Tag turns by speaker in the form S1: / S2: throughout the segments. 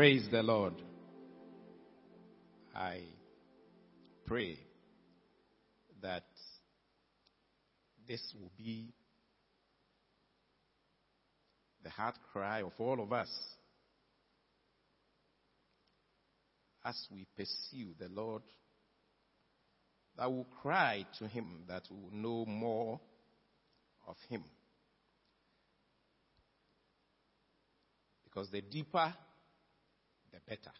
S1: Praise the Lord. I pray that this will be the heart cry of all of us as we pursue the Lord, that will cry to Him, that will know more of Him. Because the deeper, the better.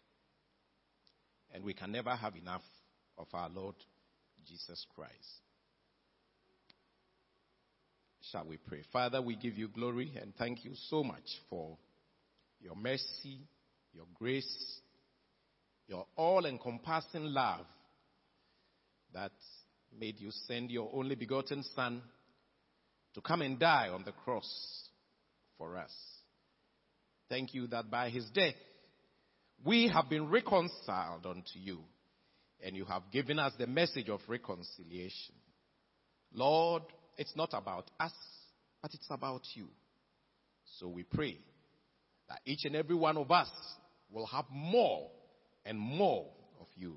S1: And we can never have enough of our Lord Jesus Christ. Shall we pray? Father, we give you glory and thank you so much for your mercy, your grace, your all encompassing love that made you send your only begotten Son to come and die on the cross for us. Thank you that by his death we have been reconciled unto you and you have given us the message of reconciliation. Lord, it's not about us, but it's about you. So we pray that each and every one of us will have more and more of you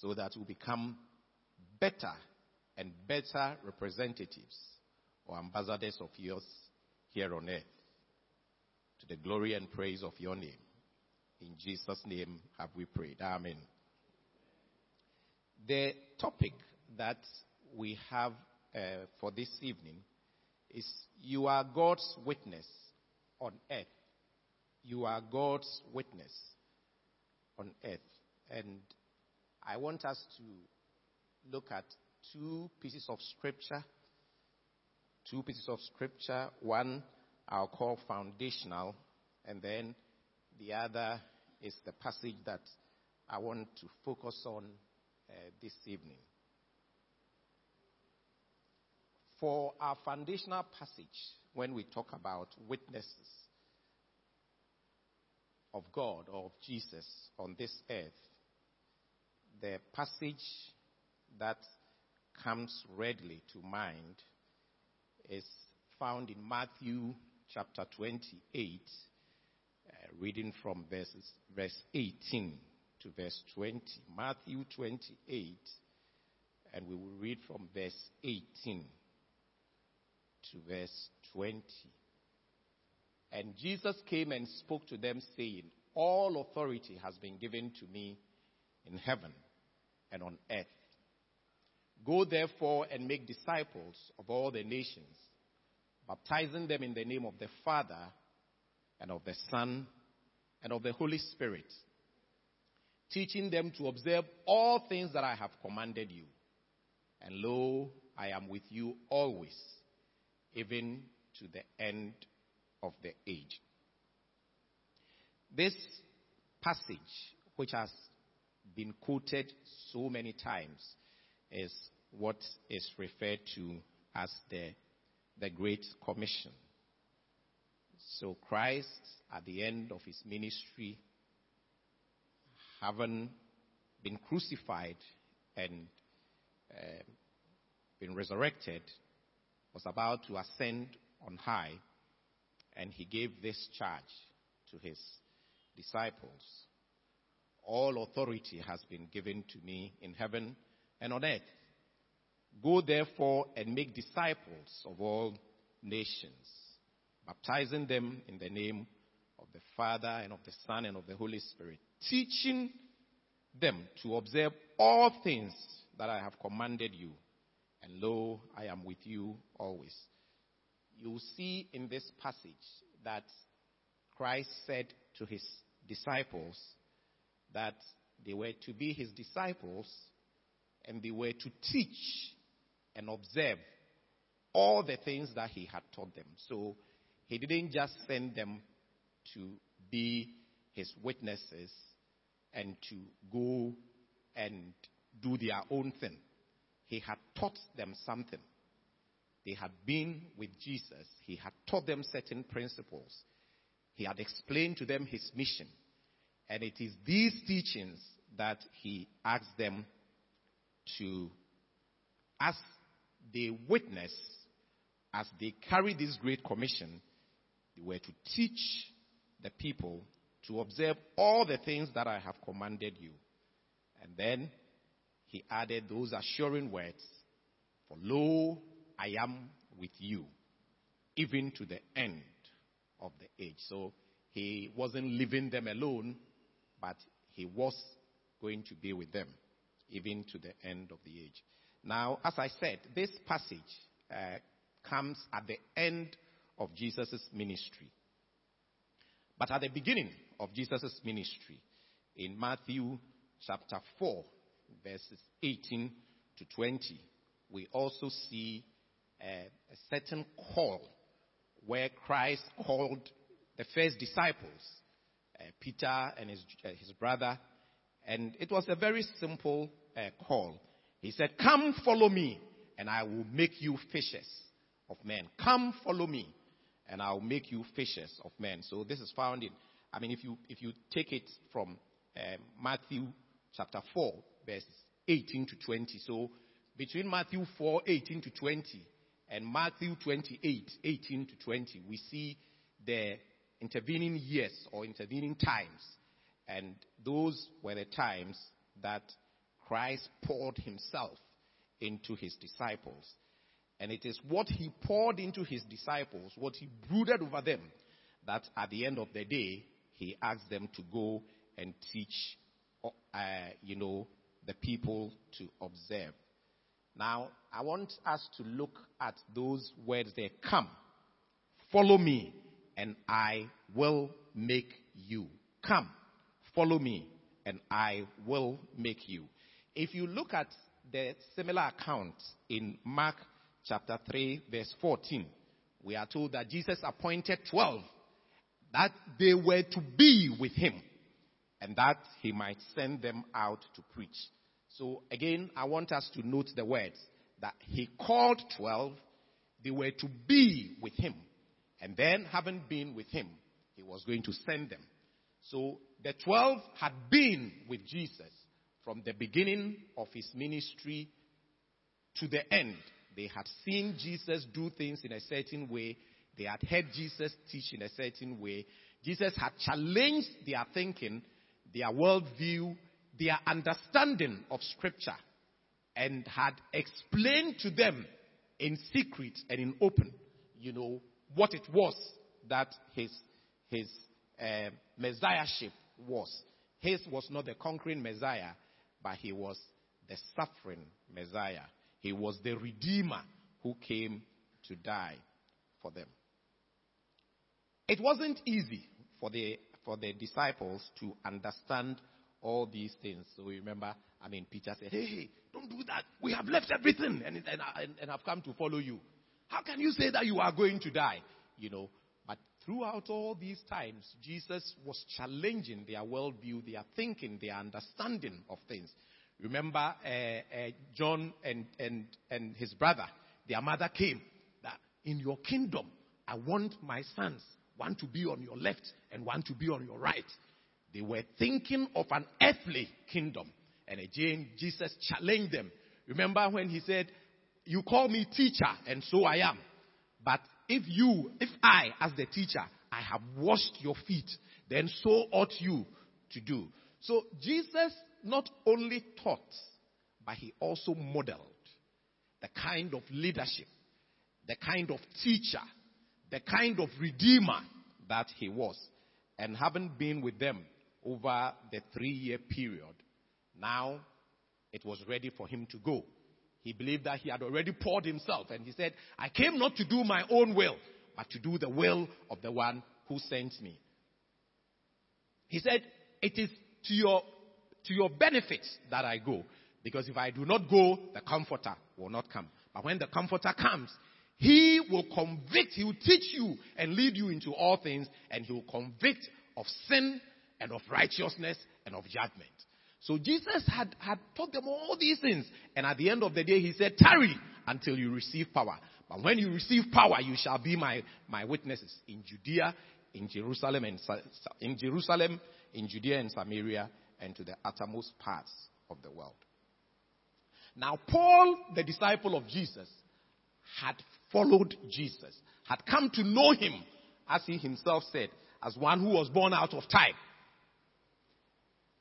S1: so that we'll become better and better representatives or ambassadors of yours here on earth to the glory and praise of your name. In Jesus' name have we prayed. Amen. The topic that we have uh, for this evening is You are God's witness on earth. You are God's witness on earth. And I want us to look at two pieces of scripture. Two pieces of scripture. One I'll call foundational, and then the other is the passage that I want to focus on uh, this evening. For our foundational passage, when we talk about witnesses of God or of Jesus on this earth, the passage that comes readily to mind is found in Matthew chapter 28, uh, reading from verses, verse 18 to verse 20. Matthew 28, and we will read from verse 18 to verse 20. And Jesus came and spoke to them, saying, All authority has been given to me in heaven and on earth. Go therefore and make disciples of all the nations baptizing them in the name of the Father and of the Son and of the Holy Spirit, teaching them to observe all things that I have commanded you. And lo, I am with you always, even to the end of the age. This passage, which has been quoted so many times, is what is referred to as the the Great Commission. So Christ, at the end of his ministry, having been crucified and uh, been resurrected, was about to ascend on high, and he gave this charge to his disciples. All authority has been given to me in heaven and on earth. Go therefore and make disciples of all nations, baptizing them in the name of the Father and of the Son and of the Holy Spirit, teaching them to observe all things that I have commanded you. And lo, I am with you always. You see in this passage that Christ said to his disciples that they were to be his disciples and they were to teach and observe all the things that he had taught them. So he didn't just send them to be his witnesses and to go and do their own thing. He had taught them something. They had been with Jesus. He had taught them certain principles. He had explained to them his mission. And it is these teachings that he asked them to, as they witness as they carry this great commission, they were to teach the people to observe all the things that I have commanded you. And then he added those assuring words For lo, I am with you, even to the end of the age. So he wasn't leaving them alone, but he was going to be with them, even to the end of the age. Now, as I said, this passage uh, comes at the end of Jesus' ministry. But at the beginning of Jesus' ministry, in Matthew chapter 4, verses 18 to 20, we also see a, a certain call where Christ called the first disciples, uh, Peter and his, uh, his brother, and it was a very simple uh, call. He said, Come follow me, and I will make you fishers of men. Come follow me, and I'll make you fishers of men. So this is found in, I mean, if you, if you take it from uh, Matthew chapter 4, verses 18 to 20. So between Matthew 4, 18 to 20, and Matthew 28, 18 to 20, we see the intervening years or intervening times. And those were the times that Christ poured himself into his disciples. And it is what he poured into his disciples, what he brooded over them, that at the end of the day, he asked them to go and teach, uh, you know, the people to observe. Now, I want us to look at those words there. Come, follow me, and I will make you. Come, follow me, and I will make you. If you look at the similar account in Mark chapter 3, verse 14, we are told that Jesus appointed 12 that they were to be with him and that he might send them out to preach. So again, I want us to note the words that he called 12, they were to be with him. And then, having been with him, he was going to send them. So the 12 had been with Jesus from the beginning of his ministry to the end. They had seen Jesus do things in a certain way. They had heard Jesus teach in a certain way. Jesus had challenged their thinking, their worldview, their understanding of Scripture, and had explained to them in secret and in open, you know, what it was that his, his uh, messiahship was. His was not the conquering Messiah, but he was the suffering Messiah. He was the Redeemer who came to die for them. It wasn't easy for the, for the disciples to understand all these things. So we remember, I mean, Peter said, hey, hey don't do that. We have left everything and, and, and, and have come to follow you. How can you say that you are going to die? You know, but throughout all these times, Jesus was challenging their worldview, their thinking, their understanding of things. Remember, uh, uh, John and, and, and his brother, their mother came that in your kingdom, I want my sons, one to be on your left and one to be on your right. They were thinking of an earthly kingdom. And again, Jesus challenged them. Remember when he said, You call me teacher, and so I am. But if you, if I, as the teacher, I have washed your feet, then so ought you to do. So Jesus not only taught, but he also modeled the kind of leadership, the kind of teacher, the kind of redeemer that he was. And having been with them over the three year period, now it was ready for him to go. He believed that he had already poured himself and he said, I came not to do my own will, but to do the will of the one who sent me. He said, It is to your, to your benefit that I go. Because if I do not go, the comforter will not come. But when the comforter comes, he will convict, he will teach you and lead you into all things, and he will convict of sin and of righteousness and of judgment. So Jesus had, had taught them all these things. And at the end of the day, he said, tarry until you receive power. But when you receive power, you shall be my, my witnesses in Judea, in Jerusalem, and in Jerusalem, in Judea and Samaria, and to the uttermost parts of the world. Now, Paul, the disciple of Jesus, had followed Jesus, had come to know him, as he himself said, as one who was born out of time.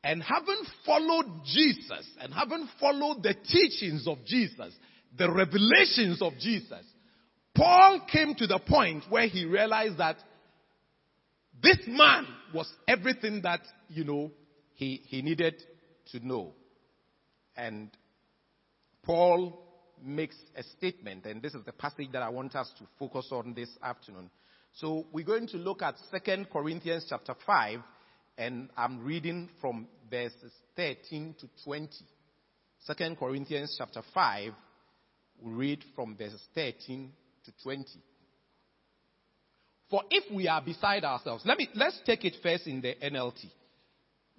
S1: And having followed Jesus and having followed the teachings of Jesus, the revelations of Jesus, Paul came to the point where he realized that this man was everything that, you know, he, he needed to know. And Paul makes a statement, and this is the passage that I want us to focus on this afternoon. So we're going to look at 2 Corinthians chapter 5, and I'm reading from verses 13 to 20. 2 Corinthians chapter 5, we read from verses 13 to 20. For if we are beside ourselves, let me, let's take it first in the NLT.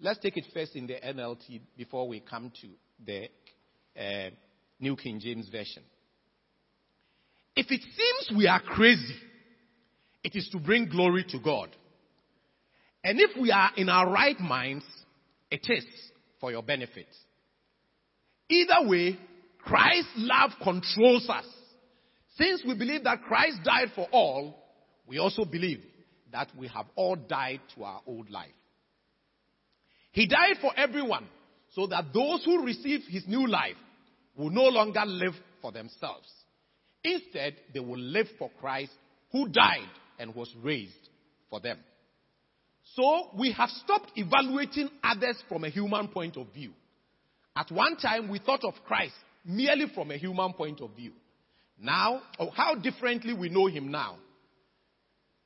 S1: Let's take it first in the NLT before we come to the uh, New King James Version. If it seems we are crazy, it is to bring glory to God. And if we are in our right minds, it is for your benefit. Either way, Christ's love controls us. Since we believe that Christ died for all, we also believe that we have all died to our old life. He died for everyone so that those who receive his new life will no longer live for themselves. Instead, they will live for Christ who died and was raised for them. So we have stopped evaluating others from a human point of view. At one time, we thought of Christ merely from a human point of view. Now, oh, how differently we know him now.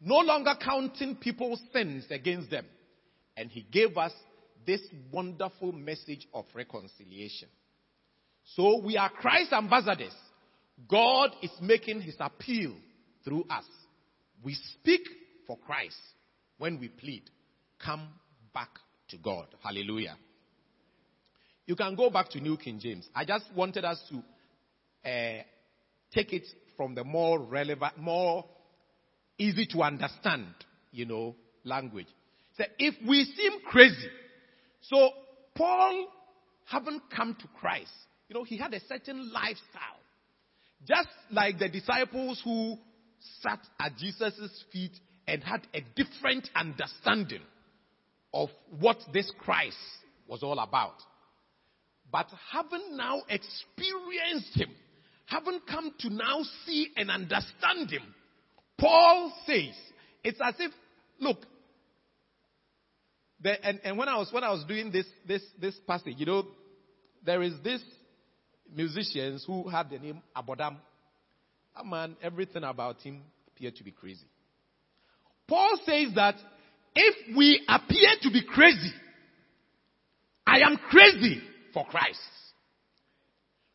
S1: no longer counting people's sins against them. And he gave us this wonderful message of reconciliation. So we are Christ ambassadors. God is making his appeal through us. We speak for Christ when we plead, come back to God. Hallelujah. You can go back to New King James. I just wanted us to uh, take it from the more relevant, more easy to understand, you know, language. So if we seem crazy, so Paul haven't come to Christ. You know, he had a certain lifestyle. Just like the disciples who sat at Jesus' feet and had a different understanding of what this Christ was all about. But having now experienced him, haven't come to now see and understand him. Paul says, it's as if, look, the, and, and when I was when I was doing this this this passage, you know, there is this musicians who had the name Abodam. That man, everything about him appeared to be crazy. Paul says that if we appear to be crazy, I am crazy for Christ.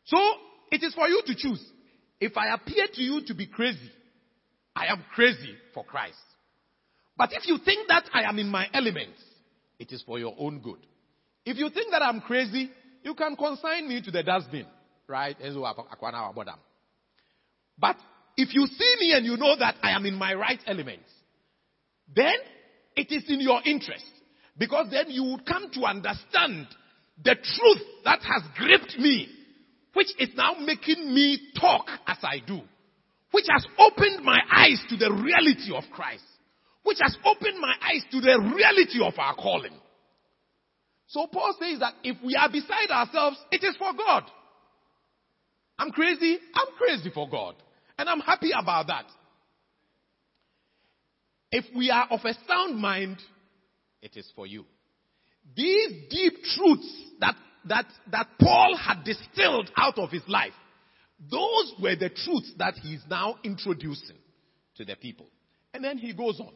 S1: So it is for you to choose. If I appear to you to be crazy, I am crazy for Christ. But if you think that I am in my elements, it is for your own good. If you think that I'm crazy, you can consign me to the dustbin, right? But if you see me and you know that I am in my right elements, then it is in your interest. Because then you would come to understand the truth that has gripped me which is now making me talk as I do, which has opened my eyes to the reality of Christ, which has opened my eyes to the reality of our calling. So Paul says that if we are beside ourselves, it is for God. I'm crazy. I'm crazy for God. And I'm happy about that. If we are of a sound mind, it is for you. These deep truths that that, that Paul had distilled out of his life. Those were the truths that he's now introducing to the people. And then he goes on.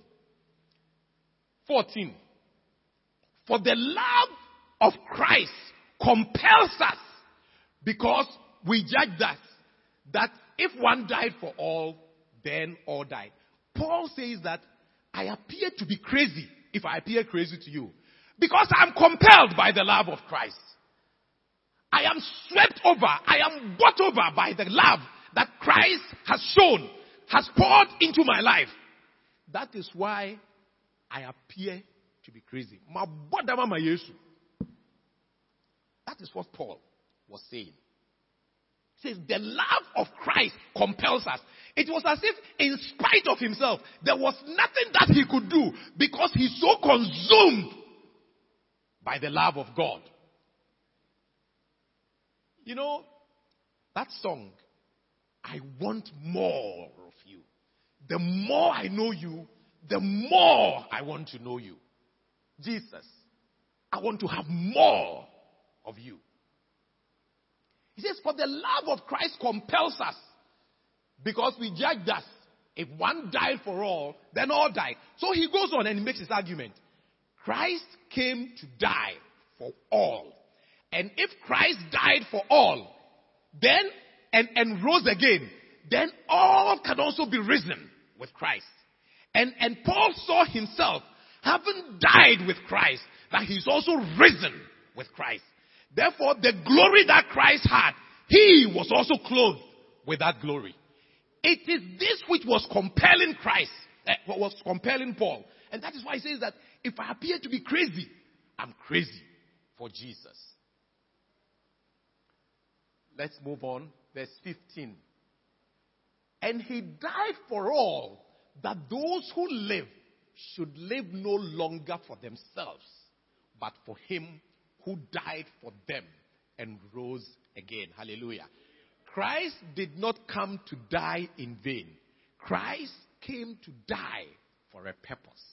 S1: 14. For the love of Christ compels us because we judge that, that if one died for all, then all died. Paul says that I appear to be crazy if I appear crazy to you because I'm compelled by the love of Christ. I am swept over. I am bought over by the love that Christ has shown, has poured into my life. That is why I appear to be crazy. That is what Paul was saying. He says, the love of Christ compels us. It was as if, in spite of himself, there was nothing that he could do because he's so consumed by the love of God. You know, that song, I want more of you. The more I know you, the more I want to know you. Jesus, I want to have more of you. He says, For the love of Christ compels us because we judge us. If one died for all, then all died. So he goes on and he makes his argument. Christ came to die for all. And if Christ died for all, then and, and rose again, then all can also be risen with Christ. And and Paul saw himself having died with Christ, that he's also risen with Christ. Therefore, the glory that Christ had, he was also clothed with that glory. It is this which was compelling Christ, uh, was compelling Paul. And that is why he says that if I appear to be crazy, I'm crazy for Jesus. Let's move on. Verse 15. And he died for all, that those who live should live no longer for themselves, but for him who died for them and rose again. Hallelujah. Christ did not come to die in vain. Christ came to die for a purpose.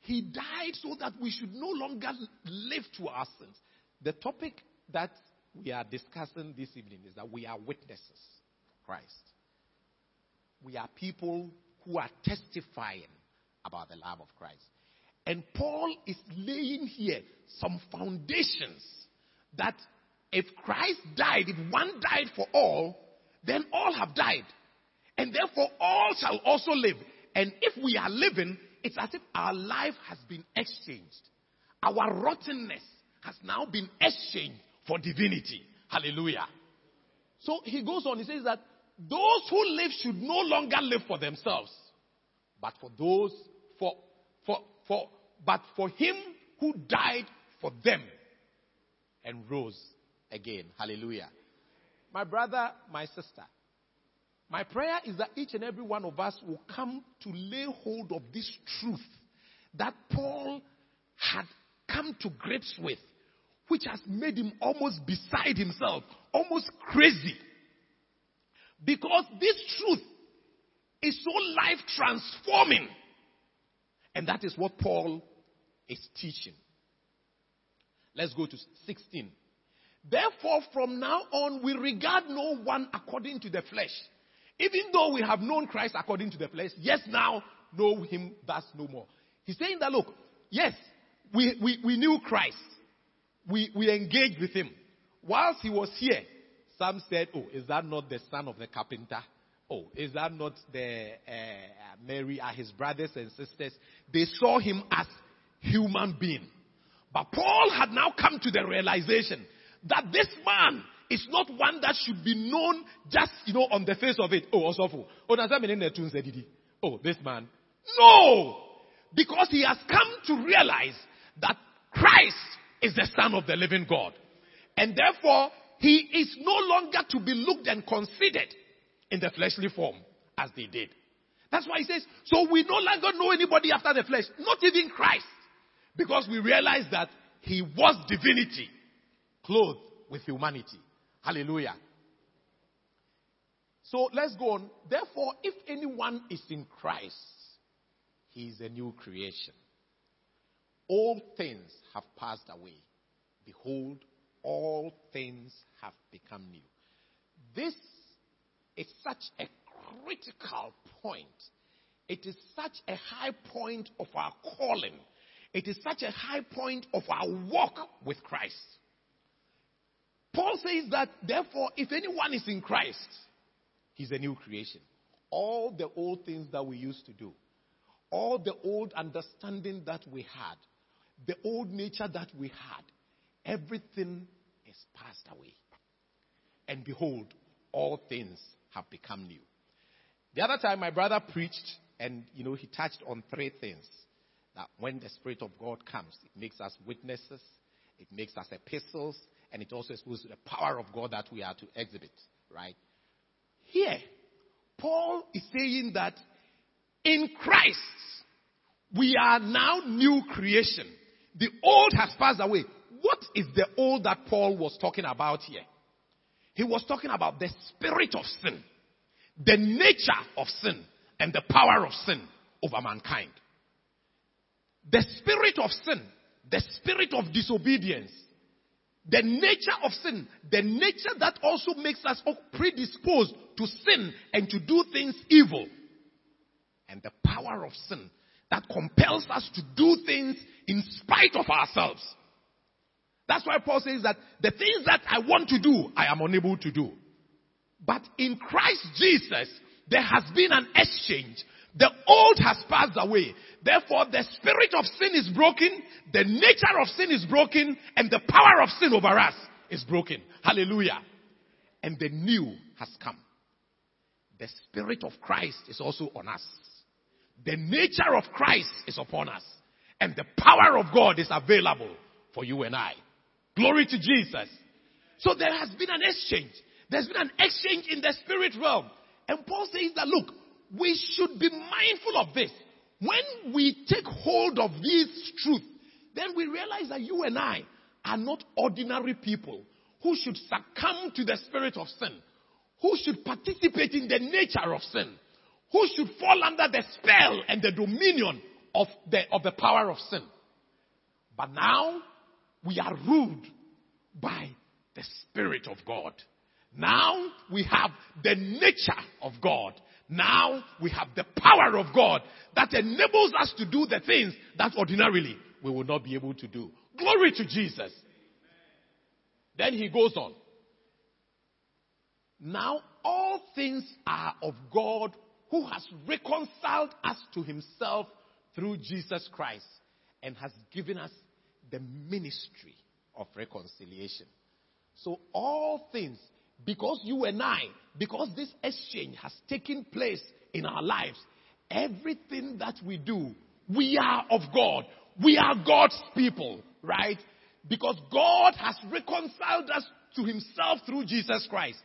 S1: He died so that we should no longer live to our sins. The topic that we are discussing this evening is that we are witnesses Christ. We are people who are testifying about the love of Christ. And Paul is laying here some foundations that if Christ died, if one died for all, then all have died. And therefore all shall also live. And if we are living, it's as if our life has been exchanged. Our rottenness has now been exchanged for divinity. Hallelujah. So he goes on, he says that those who live should no longer live for themselves, but for those, for, for, for, but for him who died for them and rose again. Hallelujah. My brother, my sister, my prayer is that each and every one of us will come to lay hold of this truth that Paul had come to grips with, which has made him almost beside himself, almost crazy. Because this truth is so life transforming. And that is what Paul is teaching. Let's go to 16. Therefore, from now on, we regard no one according to the flesh. Even though we have known Christ according to the flesh, yes, now know him thus no more. He's saying that, look, yes, we, we, we knew Christ. We, we engaged with him. Whilst he was here, some said, oh, is that not the son of the carpenter? Oh, is that not the uh, Mary, are his brothers and sisters? They saw him as human being. But Paul had now come to the realization that this man is not one that should be known just, you know, on the face of it. Oh, Osofo. Oh, oh, this man. No! Because he has come to realize that Christ is the Son of the living God. And therefore, he is no longer to be looked and considered in the fleshly form as they did. That's why he says, so we no longer know anybody after the flesh, not even Christ. Because we realize that he was divinity clothed with humanity. Hallelujah. So let's go on. Therefore, if anyone is in Christ, he is a new creation. All things have passed away. Behold, all things have become new. This is such a critical point. It is such a high point of our calling it is such a high point of our walk with Christ. Paul says that, therefore, if anyone is in Christ, he's a new creation. All the old things that we used to do, all the old understanding that we had, the old nature that we had, everything is passed away. And behold, all things have become new. The other time my brother preached, and you know, he touched on three things. That when the Spirit of God comes, it makes us witnesses, it makes us epistles, and it also exposes the power of God that we are to exhibit, right? Here, Paul is saying that in Christ, we are now new creation. The old has passed away. What is the old that Paul was talking about here? He was talking about the spirit of sin, the nature of sin, and the power of sin over mankind. The spirit of sin, the spirit of disobedience, the nature of sin, the nature that also makes us predisposed to sin and to do things evil, and the power of sin that compels us to do things in spite of ourselves. That's why Paul says that the things that I want to do, I am unable to do. But in Christ Jesus, there has been an exchange. The old has passed away. Therefore, the spirit of sin is broken, the nature of sin is broken, and the power of sin over us is broken. Hallelujah. And the new has come. The spirit of Christ is also on us. The nature of Christ is upon us. And the power of God is available for you and I. Glory to Jesus. So there has been an exchange. There's been an exchange in the spirit realm. And Paul says that look, we should be mindful of this. When we take hold of this truth, then we realize that you and I are not ordinary people who should succumb to the spirit of sin, who should participate in the nature of sin, who should fall under the spell and the dominion of the, of the power of sin. But now we are ruled by the Spirit of God. Now we have the nature of God. Now we have the power of God that enables us to do the things that ordinarily we will not be able to do. Glory to Jesus. Then he goes on. Now all things are of God who has reconciled us to himself through Jesus Christ and has given us the ministry of reconciliation. So all things, because you and I, because this exchange has taken place in our lives, everything that we do, we are of God. We are God's people, right? Because God has reconciled us to himself through Jesus Christ.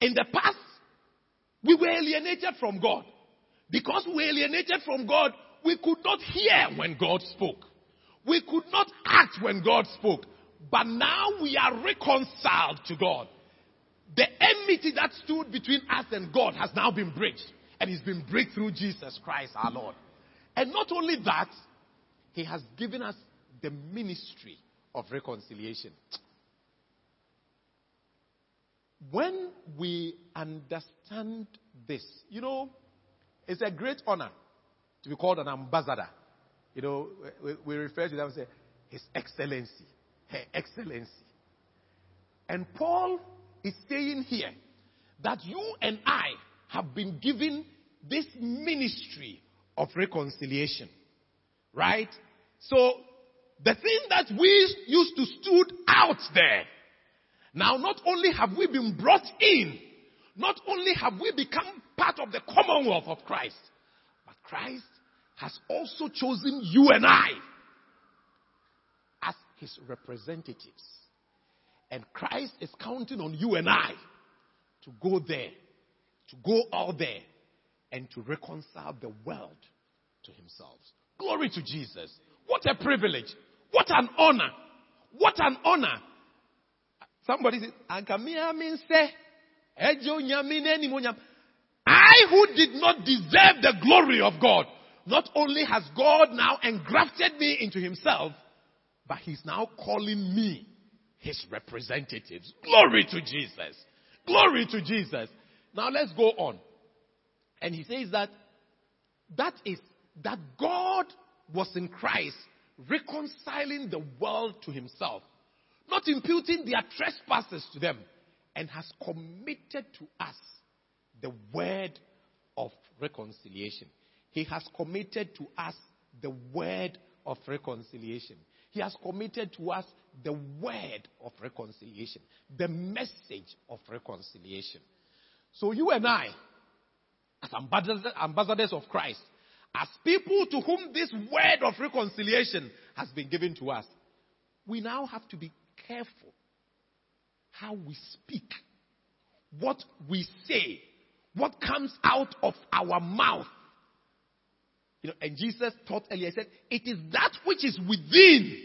S1: In the past, we were alienated from God. Because we were alienated from God, we could not hear when God spoke. We could not act when God spoke. But now we are reconciled to God. The enmity that stood between us and God has now been bridged. And it's been bridged through Jesus Christ our Lord. And not only that, He has given us the ministry of reconciliation. When we understand this, you know, it's a great honor to be called an ambassador. You know, we, we refer to them and say, His Excellency, Her Excellency. And Paul is saying here that you and I have been given this ministry of reconciliation. Right? So, the thing that we used to stood out there, now not only have we been brought in, not only have we become part of the commonwealth of Christ, but Christ has also chosen you and I as his representatives. And Christ is counting on you and I to go there, to go out there, and to reconcile the world to himself. Glory to Jesus. What a privilege. What an honor. What an honor. Somebody said, Ankamia means say, I who did not deserve the glory of God not only has God now engrafted me into himself, but he's now calling me his representatives. Glory to Jesus. Glory to Jesus. Now let's go on. And he says that that is that God was in Christ reconciling the world to himself, not imputing their trespasses to them, and has committed to us the word of reconciliation. He has committed to us the word of reconciliation. He has committed to us the word of reconciliation, the message of reconciliation. So you and I, as ambassadors of Christ, as people to whom this word of reconciliation has been given to us, we now have to be careful how we speak, what we say, what comes out of our mouth. You know, and Jesus taught earlier, he said, it is that which is within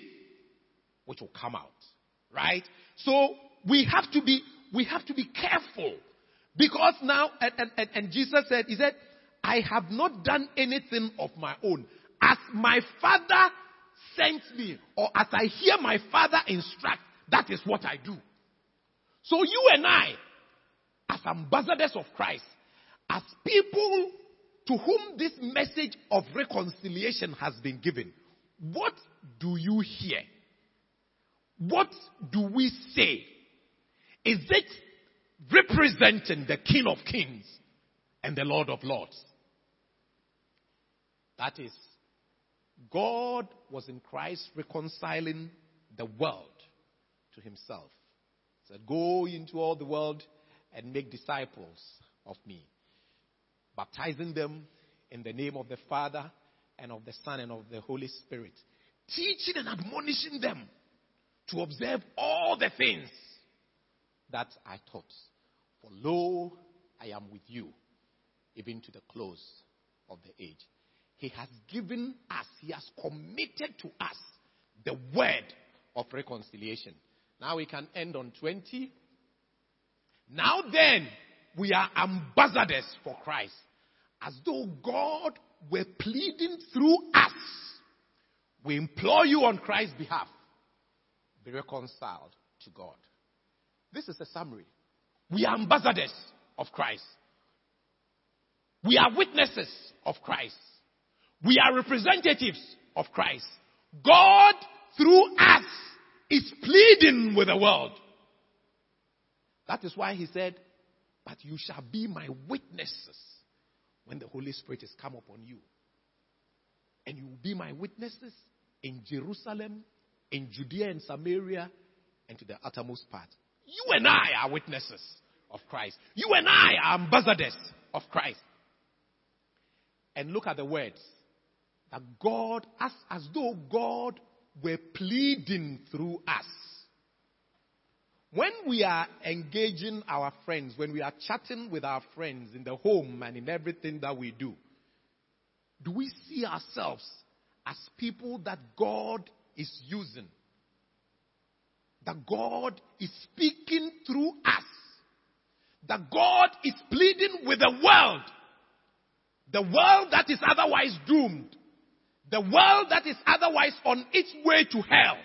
S1: which will come out. Right? So we have to be, we have to be careful. Because now, and, and, and Jesus said, he said, I have not done anything of my own. As my father sent me, or as I hear my father instruct, that is what I do. So you and I, as ambassadors of Christ, as people to whom this message of reconciliation has been given, what do you hear? What do we say? Is it representing the King of Kings and the Lord of Lords? That is, God was in Christ reconciling the world to himself. He said, Go into all the world and make disciples of me, baptizing them in the name of the Father and of the Son and of the Holy Spirit, teaching and admonishing them to observe all the things that I taught. For lo, I am with you, even to the close of the age. He has given us, He has committed to us the word of reconciliation. Now we can end on 20. Now then, we are ambassadors for Christ, as though God were pleading through us. We implore you on Christ's behalf be reconciled to God. This is a summary. We are ambassadors of Christ. We are witnesses of Christ. We are representatives of Christ. God, through us, is pleading with the world. That is why he said, But you shall be my witnesses when the Holy Spirit is come upon you. And you will be my witnesses in Jerusalem, in Judea and Samaria and to the uttermost part. You and I are witnesses of Christ. You and I are ambassadors of Christ. And look at the words that God, as, as though God were pleading through us. When we are engaging our friends, when we are chatting with our friends in the home and in everything that we do, do we see ourselves as people that God is using. That God is speaking through us. That God is pleading with the world. The world that is otherwise doomed. The world that is otherwise on its way to hell.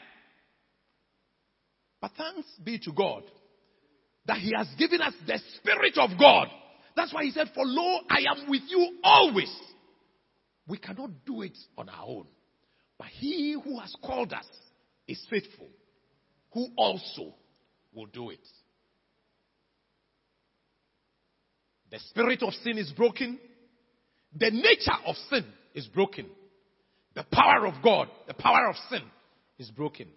S1: But thanks be to God that He has given us the Spirit of God. That's why He said, For lo, I am with you always. We cannot do it on our own. But he who has called us is faithful, who also will do it. The spirit of sin is broken. The nature of sin is broken. The power of God, the power of sin is broken.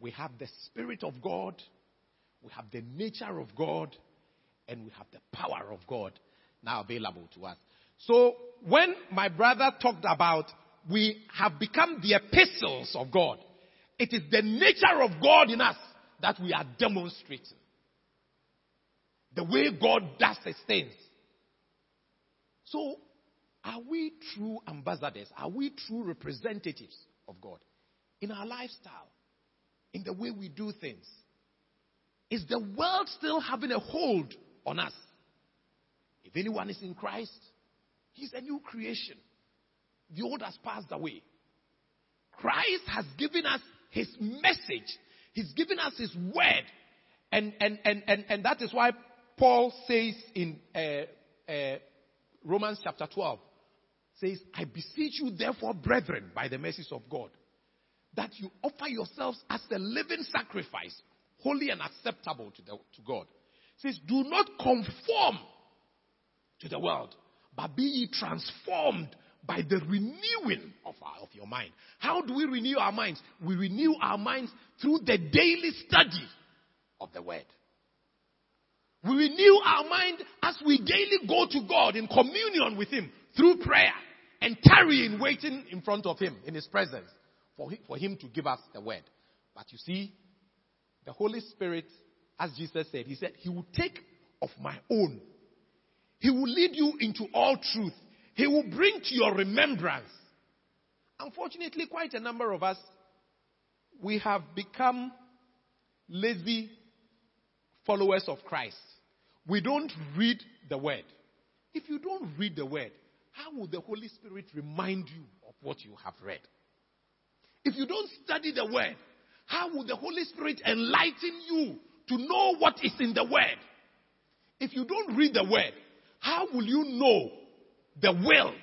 S1: We have the spirit of God, we have the nature of God, and we have the power of God now available to us. So when my brother talked about we have become the epistles of God. It is the nature of God in us that we are demonstrating. The way God does his things. So, are we true ambassadors? Are we true representatives of God? In our lifestyle, in the way we do things. Is the world still having a hold on us? If anyone is in Christ, he's a new creation. The old has passed away. Christ has given us his message. He's given us his word. And, and, and, and, and that is why Paul says in uh, uh, Romans chapter 12, says, I beseech you therefore, brethren, by the mercies of God, that you offer yourselves as a living sacrifice, holy and acceptable to, the, to God. says, do not conform to the world, but be ye transformed by the renewing of, our, of your mind. How do we renew our minds? We renew our minds through the daily study of the Word. We renew our mind as we daily go to God in communion with Him through prayer and tarrying, waiting in front of Him in His presence for him, for him to give us the Word. But you see, the Holy Spirit, as Jesus said, He said, He will take of my own. He will lead you into all truth. He will bring to your remembrance. Unfortunately, quite a number of us, we have become lazy followers of Christ. We don't read the Word. If you don't read the Word, how will the Holy Spirit remind you of what you have read? If you don't study the Word, how will the Holy Spirit enlighten you to know what is in the Word? If you don't read the Word, how will you know the will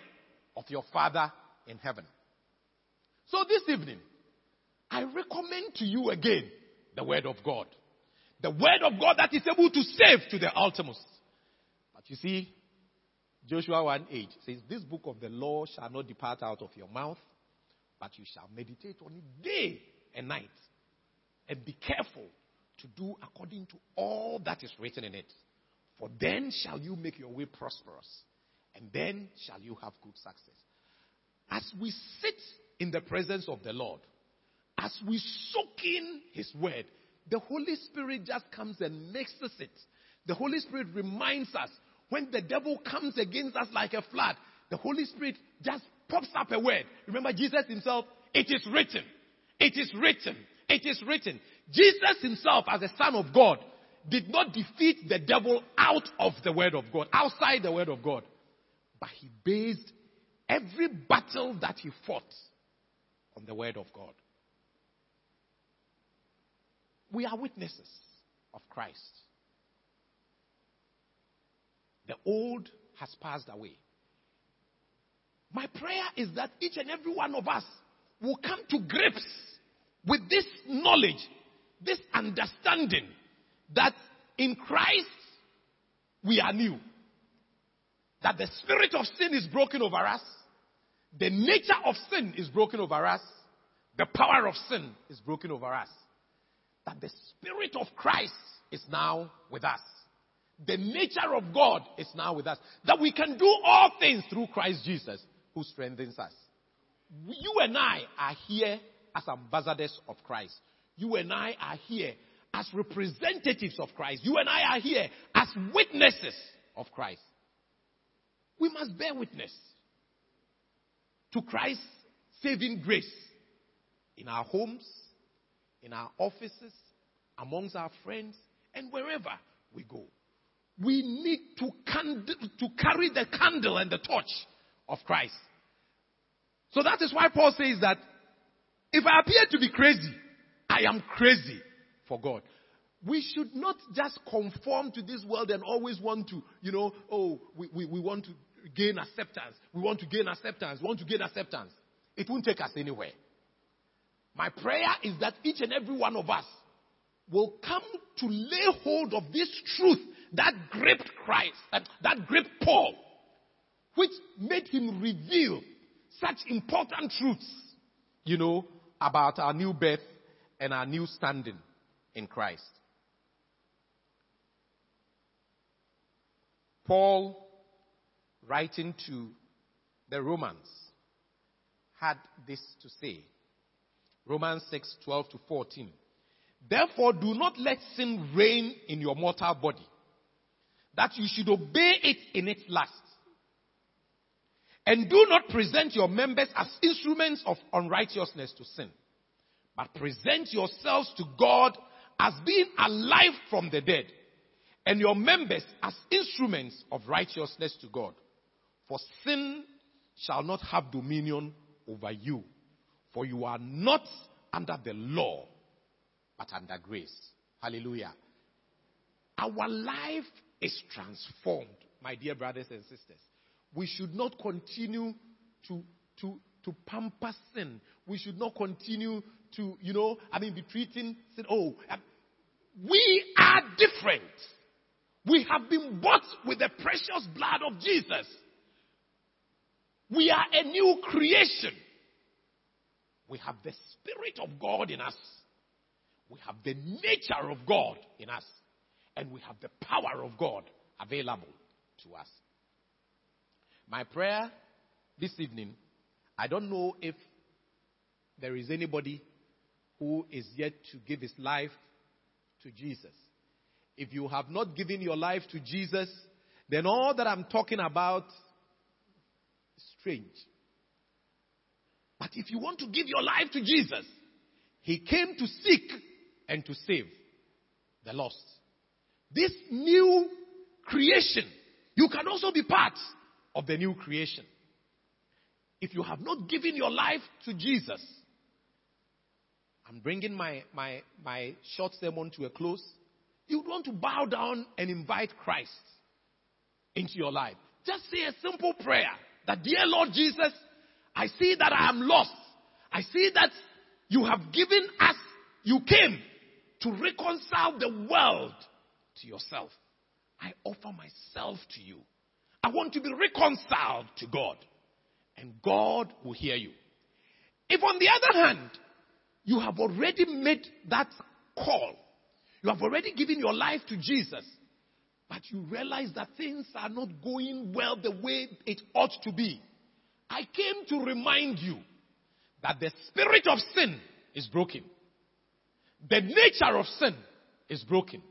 S1: of your Father in heaven. So this evening, I recommend to you again the Word of God. The Word of God that is able to save to the ultimate. But you see, Joshua 1 8 says, This book of the law shall not depart out of your mouth, but you shall meditate on it day and night. And be careful to do according to all that is written in it. For then shall you make your way prosperous and then shall you have good success. As we sit in the presence of the Lord, as we soak in His word, the Holy Spirit just comes and mixes it. The Holy Spirit reminds us when the devil comes against us like a flood, the Holy Spirit just pops up a word. Remember Jesus himself, it is written. It is written. It is written. Jesus himself, as a son of God, did not defeat the devil out of the word of God, outside the word of God. But he based every battle that he fought on the word of God. We are witnesses of Christ. The old has passed away. My prayer is that each and every one of us will come to grips with this knowledge, this understanding that in Christ we are new that the spirit of sin is broken over us, the nature of sin is broken over us, the power of sin is broken over us, that the spirit of Christ is now with us. The nature of God is now with us. That we can do all things through Christ Jesus who strengthens us. You and I are here as ambassadors of Christ. You and I are here as representatives of Christ. You and I are here as witnesses of Christ we must bear witness to Christ's saving grace in our homes, in our offices, amongst our friends, and wherever we go. We need to, to carry the candle and the torch of Christ. So that is why Paul says that if I appear to be crazy, I am crazy for God we should not just conform to this world and always want to, you know, oh, we, we, we want to gain acceptance. We want to gain acceptance. We want to gain acceptance. It won't take us anywhere. My prayer is that each and every one of us will come to lay hold of this truth that gripped Christ, that, that gripped Paul, which made him reveal such important truths, you know, about our new birth and our new standing in Christ. Paul writing to the Romans, had this to say. Romans 6, 12 to 14. Therefore, do not let sin reign in your mortal body, that you should obey it in its last. And do not present your members as instruments of unrighteousness to sin, but present yourselves to God as being alive from the dead, and your members as instruments of righteousness to God. For sin shall not have dominion over you. For you are not under the law, but under grace. Hallelujah. Our life is transformed, my dear brothers and sisters. We should not continue to, to, to pamper sin. We should not continue to, you know, I mean, be treating sin. Oh, um, we are different. We have been bought with the precious blood of Jesus. We are a new creation. We have the Spirit of God in us. We have the nature of God in us. And we have the power of God available to us. My prayer this evening, I don't know if there is anybody who is yet to give his life to Jesus. If you have not given your life to Jesus, then all that I'm talking about is strange. But if you want to give your life to Jesus, He came to seek and to save the lost. This new creation, you can also be part of the new creation. If you have not given your life to Jesus, I'm bringing my, my, my short sermon to a close. You want to bow down and invite Christ into your life. Just say a simple prayer that, Dear Lord Jesus, I see that I am lost. I see that you have given us, you came to reconcile the world to yourself. I offer myself to you. I want to be reconciled to God. And God will hear you. If on the other hand, you have already made that call, you have already given your life to Jesus, but you realize that things are not going well the way it ought to be. I came to remind you that the spirit of sin is broken. The nature of sin is broken.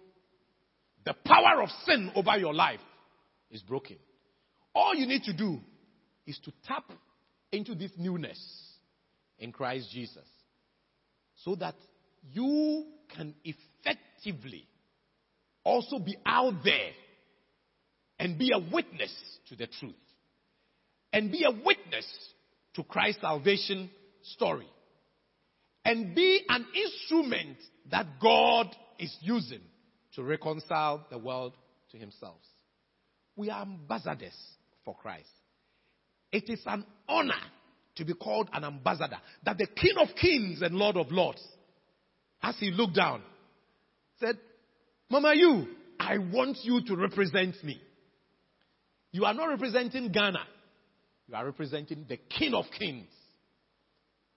S1: The power of sin over your life is broken. All you need to do is to tap into this newness in Christ Jesus so that you can effectively also be out there and be a witness to the truth and be a witness to Christ's salvation story and be an instrument that God is using to reconcile the world to himself. We are ambassadors for Christ. It is an honor to be called an ambassador that the King of Kings and Lord of Lords, as he looked down, said, Mama, you, I want you to represent me. You are not representing Ghana. You are representing the King of Kings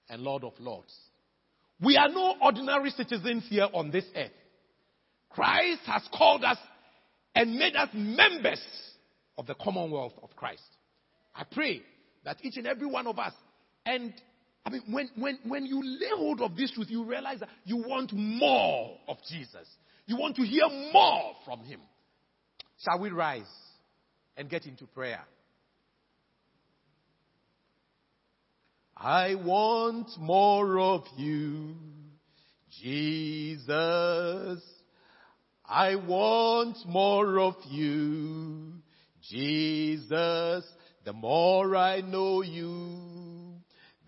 S1: and Lord of Lords. We are no ordinary citizens here on this earth. Christ has called us and made us members of the commonwealth of Christ. I pray that each and every one of us, and I mean, when, when, when you lay hold of this truth, you realize that you want more of Jesus. You want to hear more from Him. Shall we rise and get into prayer? I want more of you, Jesus. I want more of you, Jesus. The more I know you,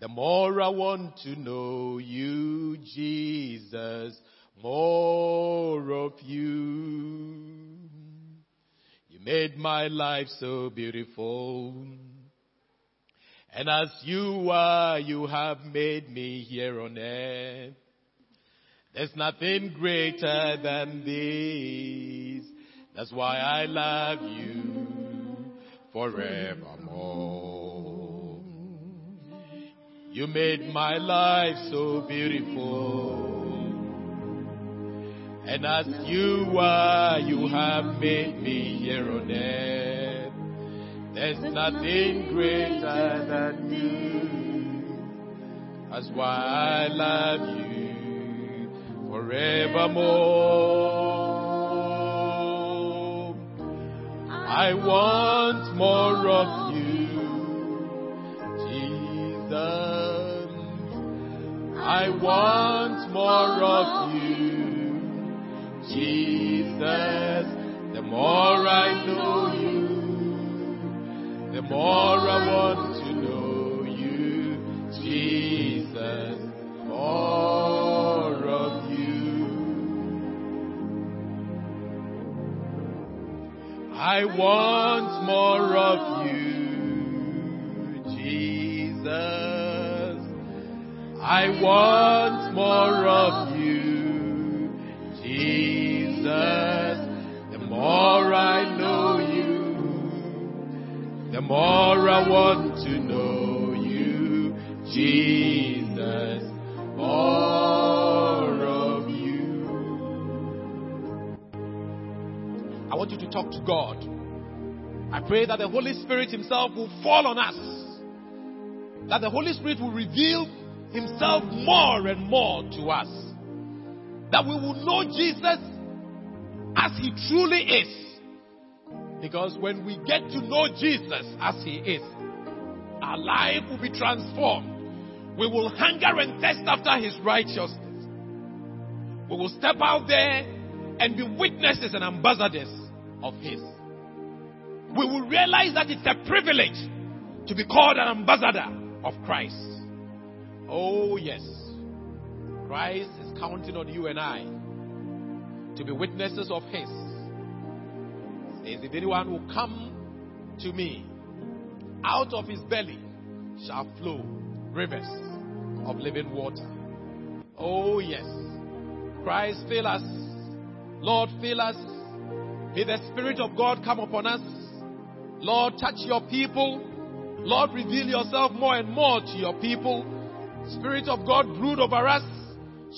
S1: the more I want to know you, Jesus. More of you. You made my life so beautiful. And as you are, you have made me here on earth. There's nothing greater than this. That's why I love you forevermore. You made my life so beautiful. And as you are, you have made me here on earth. There's nothing greater than you. That's why I love you forevermore. I want more of you, Jesus. I want more of you, Jesus. The more I know you, the more I want to know you, Jesus. I want more of you, Jesus. I want more of you, Jesus. The more I know you, the more I want to know you, Jesus, more want you to talk to God. I pray that the Holy Spirit Himself will fall on us. That the Holy Spirit will reveal Himself more and more to us. That we will know Jesus as He truly is. Because when we get to know Jesus as He is, our life will be transformed. We will hunger and thirst after His righteousness. We will step out there and be witnesses and ambassadors of His. We will realize that it's a privilege to be called an ambassador of Christ. Oh, yes. Christ is counting on you and I to be witnesses of His. Says, if anyone will come to me, out of his belly shall flow rivers of living water. Oh, yes. Christ, fill us. Lord, fill us. May the Spirit of God come upon us. Lord, touch your people. Lord, reveal yourself more and more to your people. Spirit of God, brood over us.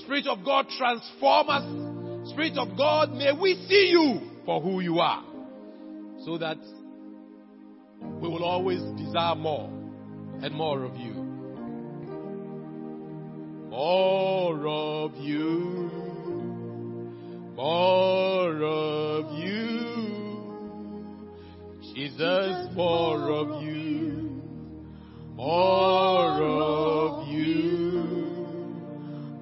S1: Spirit of God, transform us. Spirit of God, may we see you for who you are. So that we will always desire more and more of you. More of you. More of you. Jesus, more of you. More of you.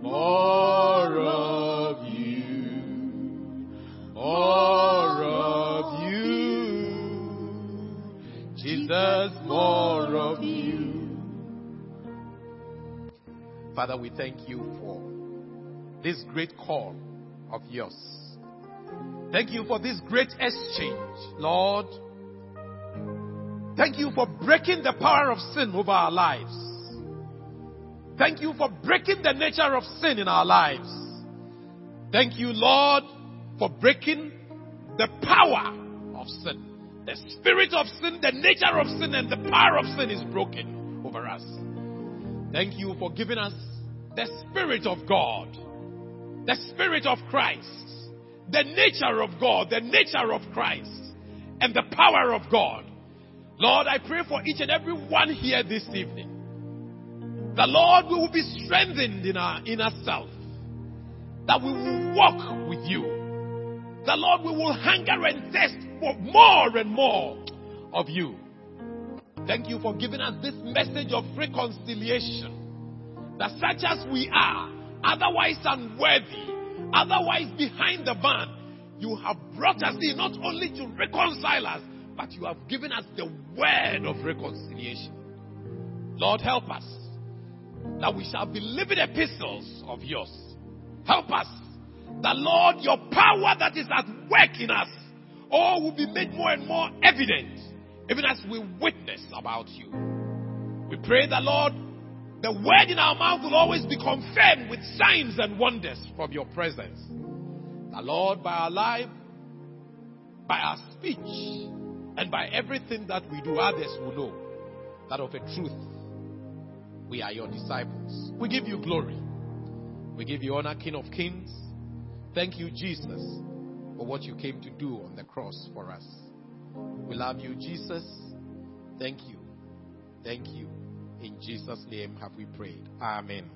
S1: More of you. More of you. Jesus, more of you. Father, we thank you for this great call of yours. Thank you for this great exchange, Lord. Thank you for breaking the power of sin over our lives. Thank you for breaking the nature of sin in our lives. Thank you, Lord, for breaking the power of sin. The spirit of sin, the nature of sin, and the power of sin is broken over us. Thank you for giving us the Spirit of God, the Spirit of Christ, the nature of God, the nature of Christ, and the power of God. Lord, I pray for each and every one here this evening. The Lord, we will be strengthened in our inner self. That we will walk with you. The Lord, we will hunger and thirst for more and more of you. Thank you for giving us this message of reconciliation. That such as we are, otherwise unworthy, otherwise behind the van, you have brought us in not only to reconcile us, but you have given us the word of reconciliation. Lord, help us that we shall be living epistles of yours. Help us that, Lord, your power that is at work in us, all will be made more and more evident, even as we witness about you. We pray that, Lord, the word in our mouth will always be confirmed with signs and wonders from your presence. The Lord, by our life, by our speech, and by everything that we do, others will know that of a truth we are your disciples. We give you glory. We give you honor, King of Kings. Thank you, Jesus, for what you came to do on the cross for us. We love you, Jesus. Thank you. Thank you. In Jesus' name have we prayed. Amen.